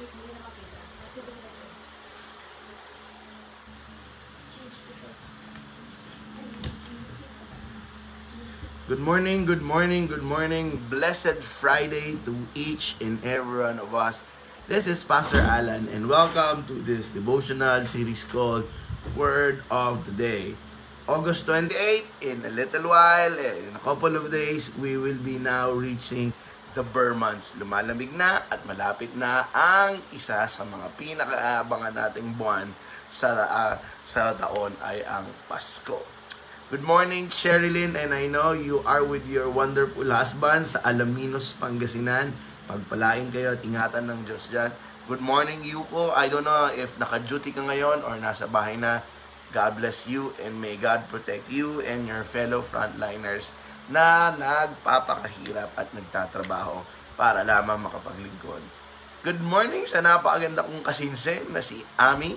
Good morning, good morning, good morning. Blessed Friday to each and every one of us. This is Pastor Alan and welcome to this devotional series called Word of the Day. August 28, in a little while, in a couple of days, we will be now reaching the Burr months. Lumalamig na at malapit na ang isa sa mga pinakaabangan nating buwan sa, ah, sa taon ay ang Pasko. Good morning, Sherilyn, and I know you are with your wonderful husband sa Alaminos, Pangasinan. Pagpalain kayo at ingatan ng Diyos dyan. Good morning, Yuko. I don't know if naka-duty ka ngayon or nasa bahay na. God bless you and may God protect you and your fellow frontliners na nagpapakahirap at nagtatrabaho para lamang makapaglingkod. Good morning sa napakaganda kong kasinsin na si Ami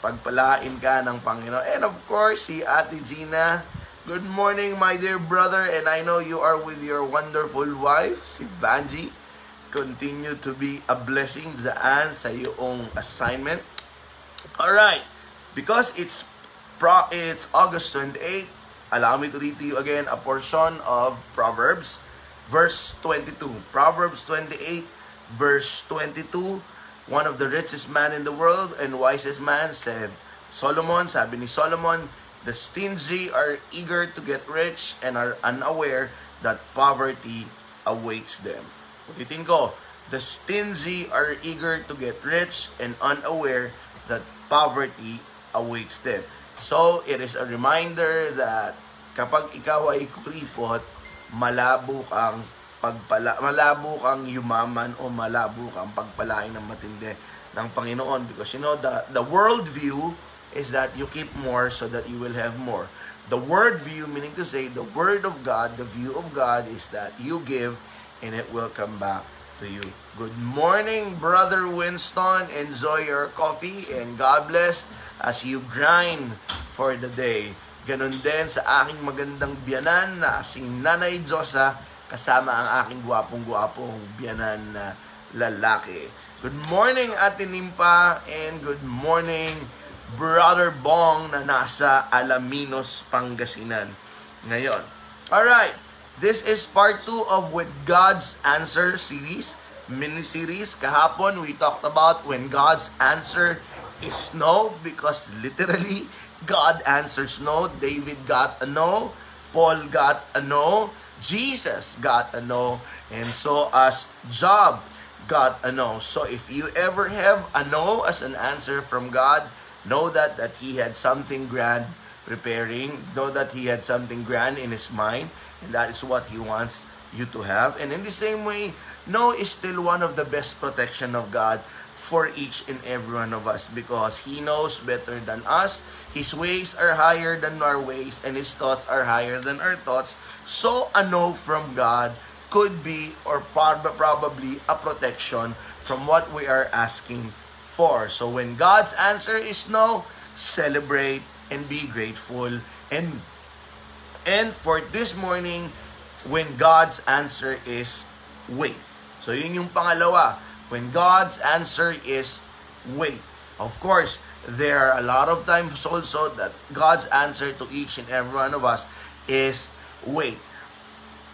pagpalain ka ng Panginoon. And of course, si Ate Gina. Good morning, my dear brother. And I know you are with your wonderful wife, si Vanji. Continue to be a blessing daan sa iyong assignment. Alright, because it's pro it's August 28, allow me to read to you again a portion of Proverbs, verse 22. Proverbs 28, verse 22. One of the richest man in the world and wisest man said, Solomon, sabi ni Solomon, the stingy are eager to get rich and are unaware that poverty awaits them. Ulitin ko, the stingy are eager to get rich and unaware that poverty awaits them. So, it is a reminder that kapag ikaw ay kuripot, malabo kang pagpala malabo kang yumaman o malabo kang pagpalain ng matindi ng Panginoon because you know the the world view is that you keep more so that you will have more. The word view meaning to say the word of God, the view of God is that you give and it will come back to you. Good morning, Brother Winston. Enjoy your coffee and God bless as you grind for the day. Ganon din sa aking magandang biyanan na si Nanay Josa kasama ang aking gwapong-gwapong biyanan na lalaki. Good morning, Ate Nimpa, and good morning, Brother Bong na nasa Alaminos, Pangasinan ngayon. Alright, this is part 2 of With God's Answer series, mini-series. Kahapon, we talked about when God's answer is no, because literally, God answers no. David got a no. Paul got a no. Jesus got a no. And so as Job got a no. So if you ever have a no as an answer from God, know that that he had something grand preparing. Know that he had something grand in his mind. And that is what he wants you to have. And in the same way, no is still one of the best protection of God for each and every one of us because He knows better than us. His ways are higher than our ways and His thoughts are higher than our thoughts. So a no from God could be or prob- probably a protection from what we are asking for. So when God's answer is no, celebrate and be grateful and and for this morning when God's answer is wait. So yun yung pangalawa when God's answer is wait. Of course, there are a lot of times also that God's answer to each and every one of us is wait.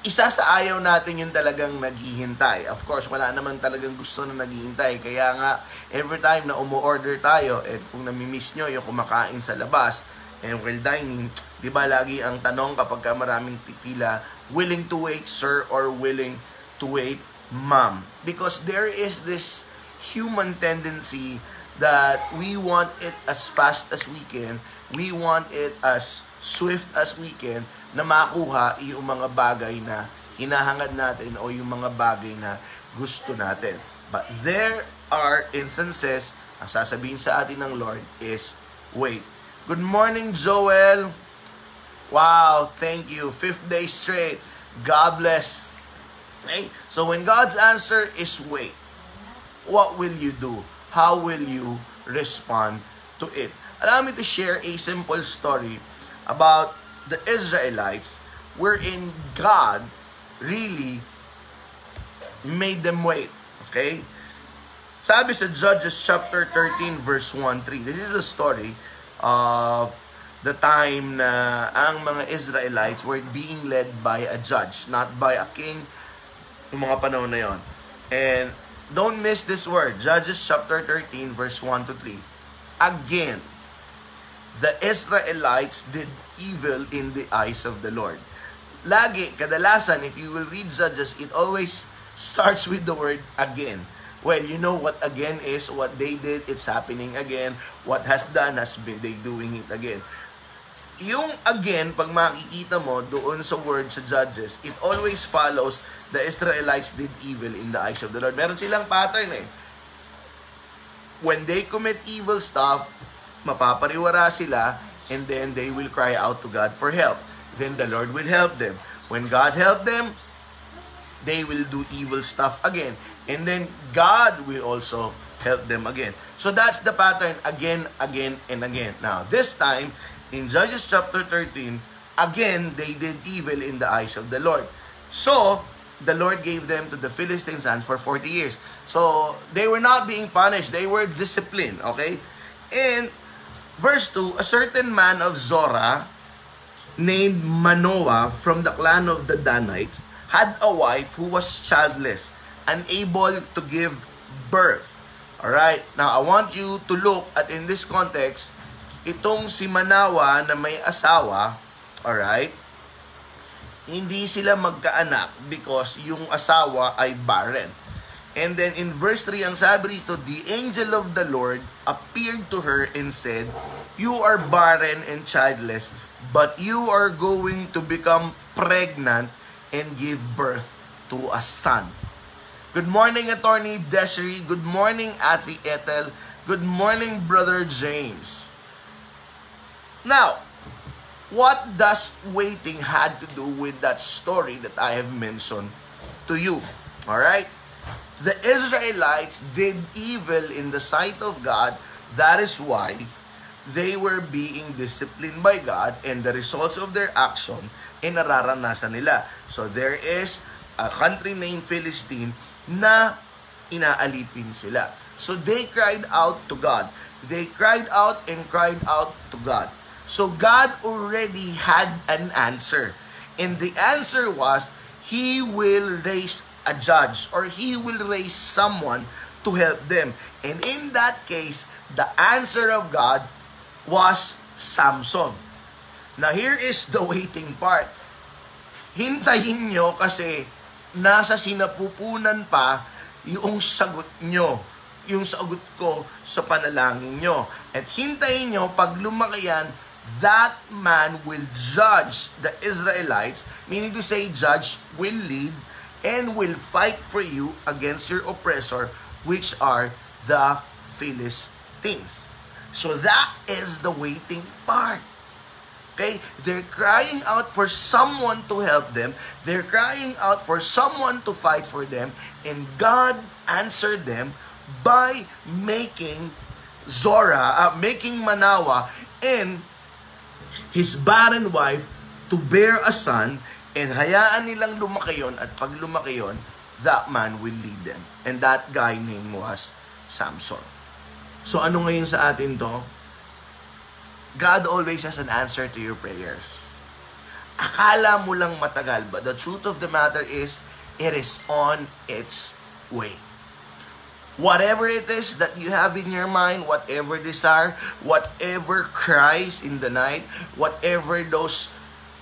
Isa sa ayaw natin yung talagang naghihintay. Of course, wala naman talagang gusto na naghihintay. Kaya nga, every time na umu-order tayo, at kung namimiss nyo yung kumakain sa labas, and while dining, di ba lagi ang tanong kapag ka maraming tipila, willing to wait, sir, or willing to wait, mom. Because there is this human tendency that we want it as fast as we can, we want it as swift as we can na makuha yung mga bagay na hinahangad natin o yung mga bagay na gusto natin. But there are instances, ang sasabihin sa atin ng Lord is, wait. Good morning, Joel. Wow, thank you. Fifth day straight. God bless. Okay? So when God's answer is wait, what will you do? How will you respond to it? Allow me to share a simple story about the Israelites wherein God really made them wait. Okay? Sabi sa Judges chapter 13 verse 1-3. This is the story of the time na ang mga Israelites were being led by a judge, not by a king, yung mga panahon na yon. And don't miss this word, Judges chapter 13 verse 1 to 3. Again, the Israelites did evil in the eyes of the Lord. Lagi, kadalasan, if you will read Judges, it always starts with the word again. Well, you know what again is, what they did, it's happening again. What has done has been they doing it again. Yung again, pag makikita mo doon sa word sa Judges, it always follows the Israelites did evil in the eyes of the Lord. Meron silang pattern eh. When they commit evil stuff, mapapariwara sila, and then they will cry out to God for help. Then the Lord will help them. When God help them, they will do evil stuff again. And then God will also help them again. So that's the pattern again, again, and again. Now, this time, in Judges chapter 13, again, they did evil in the eyes of the Lord. So, the Lord gave them to the Philistines' hands for 40 years. So, they were not being punished. They were disciplined, okay? And, verse 2, a certain man of Zorah, named Manoah from the clan of the Danites, had a wife who was childless, unable to give birth. Alright, now I want you to look at in this context, itong si Manawa na may asawa, alright, hindi sila magkaanak because yung asawa ay barren. And then in verse 3, ang sabi rito, the angel of the Lord appeared to her and said, You are barren and childless, but you are going to become pregnant and give birth to a son. Good morning, Attorney Desiree. Good morning, Ate Ethel. Good morning, Brother James. Now, what does waiting had to do with that story that I have mentioned to you? All right? The Israelites did evil in the sight of God. That is why they were being disciplined by God and the results of their action ay nararanasan nila. So there is a country named Philistine na inaalipin sila. So they cried out to God. They cried out and cried out to God. So God already had an answer. And the answer was, He will raise a judge or He will raise someone to help them. And in that case, the answer of God was Samson. Now here is the waiting part. Hintayin nyo kasi nasa sinapupunan pa yung sagot nyo. Yung sagot ko sa panalangin nyo. At hintayin nyo, pag lumaki yan, that man will judge the Israelites, meaning to say, judge will lead and will fight for you against your oppressor, which are the Philistines. So that is the waiting part. Okay? They're crying out for someone to help them. They're crying out for someone to fight for them. And God answered them by making Zora, uh, making Manawa and his barren wife to bear a son and hayaan nilang lumaki yon at pag lumaki yon, that man will lead them. And that guy name was Samson. So ano ngayon sa atin to? God always has an answer to your prayers. Akala mo lang matagal, but the truth of the matter is, it is on its way. Whatever it is that you have in your mind, whatever desire, whatever cries in the night, whatever those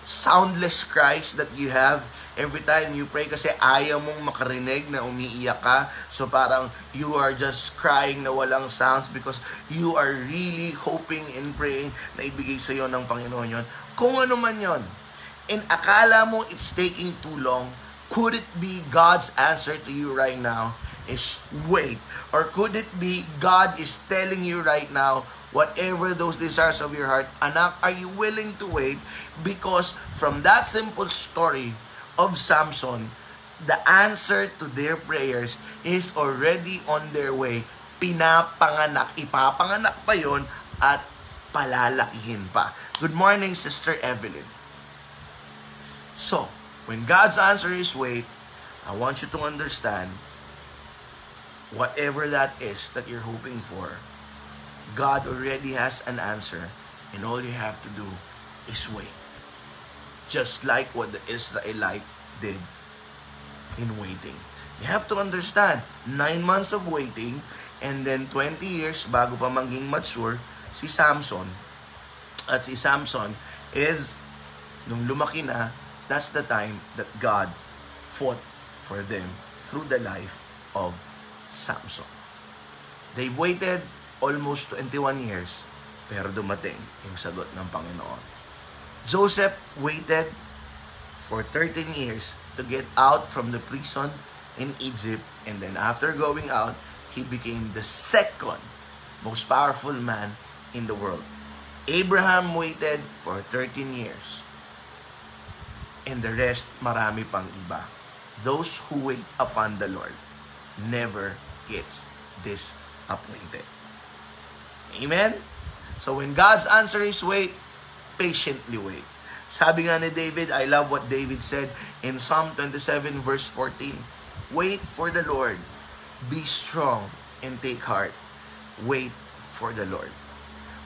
soundless cries that you have, every time you pray kasi ayaw mong makarinig na umiiyak ka. So parang you are just crying na walang sounds because you are really hoping and praying na ibigay sa iyo ng Panginoon yon. Kung ano man yon. And akala mo it's taking too long, could it be God's answer to you right now is wait? Or could it be God is telling you right now, whatever those desires of your heart, anak, are you willing to wait? Because from that simple story of Samson, the answer to their prayers is already on their way. Pinapanganak, ipapanganak pa yon at palalakihin pa. Good morning, Sister Evelyn. So, when God's answer is wait, I want you to understand whatever that is that you're hoping for, God already has an answer, and all you have to do is wait. Just like what the Israelite did in waiting. You have to understand, nine months of waiting, and then 20 years bago pa maging mature, si Samson, at si Samson is, nung lumaki na, that's the time that God fought for them through the life of Samson. They waited almost 21 years, pero dumating yung sagot ng Panginoon. Joseph waited for 13 years to get out from the prison in Egypt, and then after going out, he became the second most powerful man in the world. Abraham waited for 13 years. And the rest, marami pang iba. Those who wait upon the Lord never gets disappointed. Amen? So when God's answer is wait, patiently wait. Sabi nga ni David, I love what David said in Psalm 27 verse 14. Wait for the Lord. Be strong and take heart. Wait for the Lord.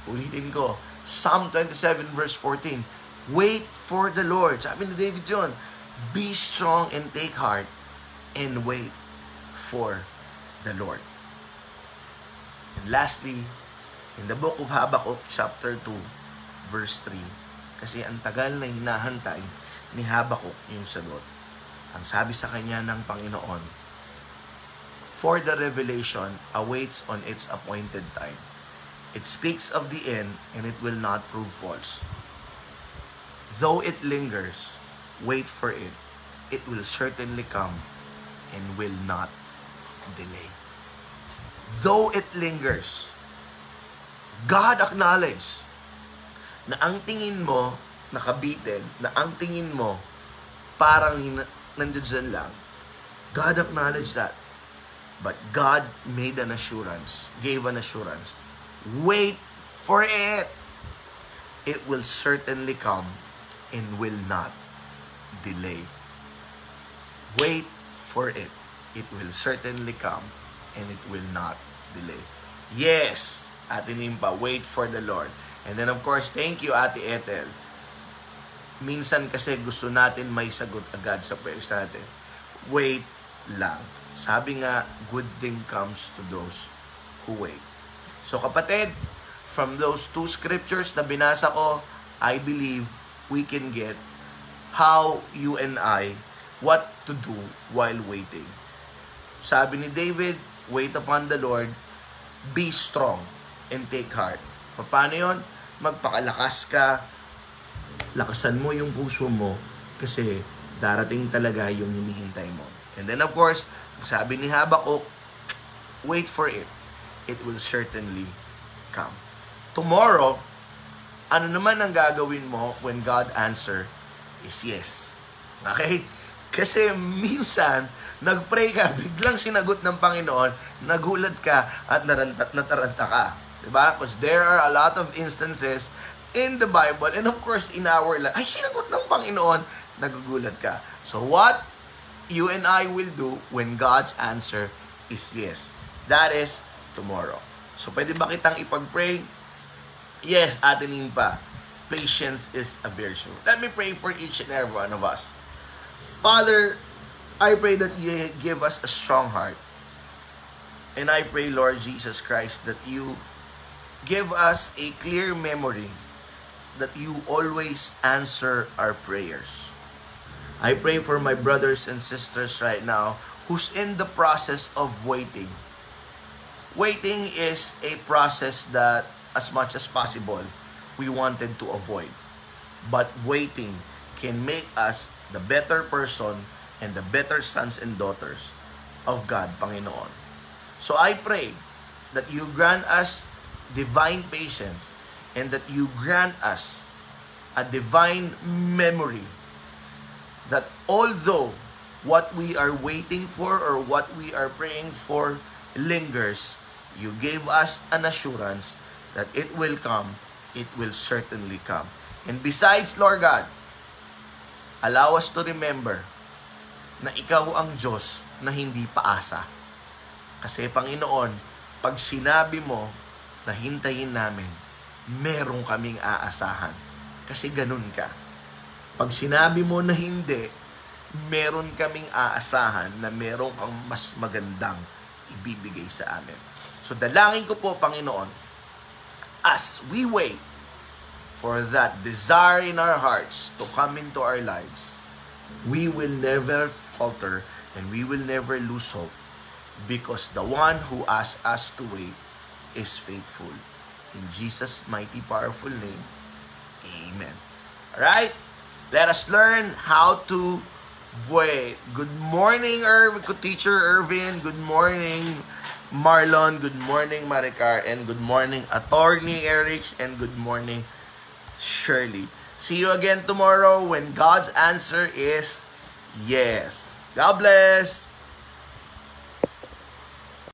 Ulitin ko, Psalm 27 verse 14. Wait for the Lord. Sabi ni David yun, Be strong and take heart and wait for the Lord. And lastly, in the book of Habakkuk chapter 2 verse 3, kasi ang tagal na hinahantay ni Habakkuk yung sagot. Ang sabi sa kanya ng Panginoon, For the revelation awaits on its appointed time. It speaks of the end and it will not prove false. Though it lingers, wait for it. It will certainly come and will not delay. Though it lingers, God acknowledge na ang tingin mo nakabitin, na ang tingin mo parang nandiyan lang. God acknowledged that. But God made an assurance, gave an assurance. Wait for it. It will certainly come and will not delay. Wait for it. It will certainly come and it will not delay. Yes, Ate Nimpa, wait for the Lord. And then of course, thank you Ate Ethel. Minsan kasi gusto natin may sagot agad sa prayers natin. Wait lang. Sabi nga, good thing comes to those who wait. So kapatid, from those two scriptures na binasa ko, I believe we can get how you and I, what to do while waiting. Sabi ni David, wait upon the Lord, be strong, and take heart. Paano yon? Magpakalakas ka, lakasan mo yung puso mo, kasi darating talaga yung hinihintay mo. And then of course, ang sabi ni Habakkuk, wait for it. It will certainly come. Tomorrow, ano naman ang gagawin mo when God answer is yes. Okay? Kasi minsan, nag-pray ka, biglang sinagot ng Panginoon, nagulat ka at narantat nataranta ka. Diba? Because there are a lot of instances in the Bible and of course in our life, ay sinagot ng Panginoon, nagugulat ka. So what you and I will do when God's answer is yes. That is tomorrow. So pwede ba kitang ipag-pray? Yes, Ate Nimpa. Patience is a virtue. Let me pray for each and every one of us. Father, I pray that you give us a strong heart. And I pray, Lord Jesus Christ, that you give us a clear memory that you always answer our prayers. I pray for my brothers and sisters right now who's in the process of waiting. Waiting is a process that, as much as possible, we wanted to avoid. But waiting can make us the better person and the better sons and daughters of God, Panginoon. So I pray that you grant us divine patience and that you grant us a divine memory that although what we are waiting for or what we are praying for lingers, you gave us an assurance that it will come, it will certainly come. And besides, Lord God, allow us to remember na ikaw ang Diyos na hindi paasa. Kasi Panginoon, pag sinabi mo na hintayin namin, meron kaming aasahan. Kasi ganun ka. Pag sinabi mo na hindi, meron kaming aasahan na meron kang mas magandang ibibigay sa amin. So dalangin ko po, Panginoon, as we wait for that desire in our hearts to come into our lives, we will never falter and we will never lose hope because the one who asked us to wait is faithful. In Jesus' mighty, powerful name, Amen. Alright? Let us learn how to wait. Good morning, Irv- Teacher Irvin. Good morning, Marlon. Good morning, Maricar. And good morning, Attorney Eric. And good morning, Shirley. See you again tomorrow when God's answer is yes. God bless.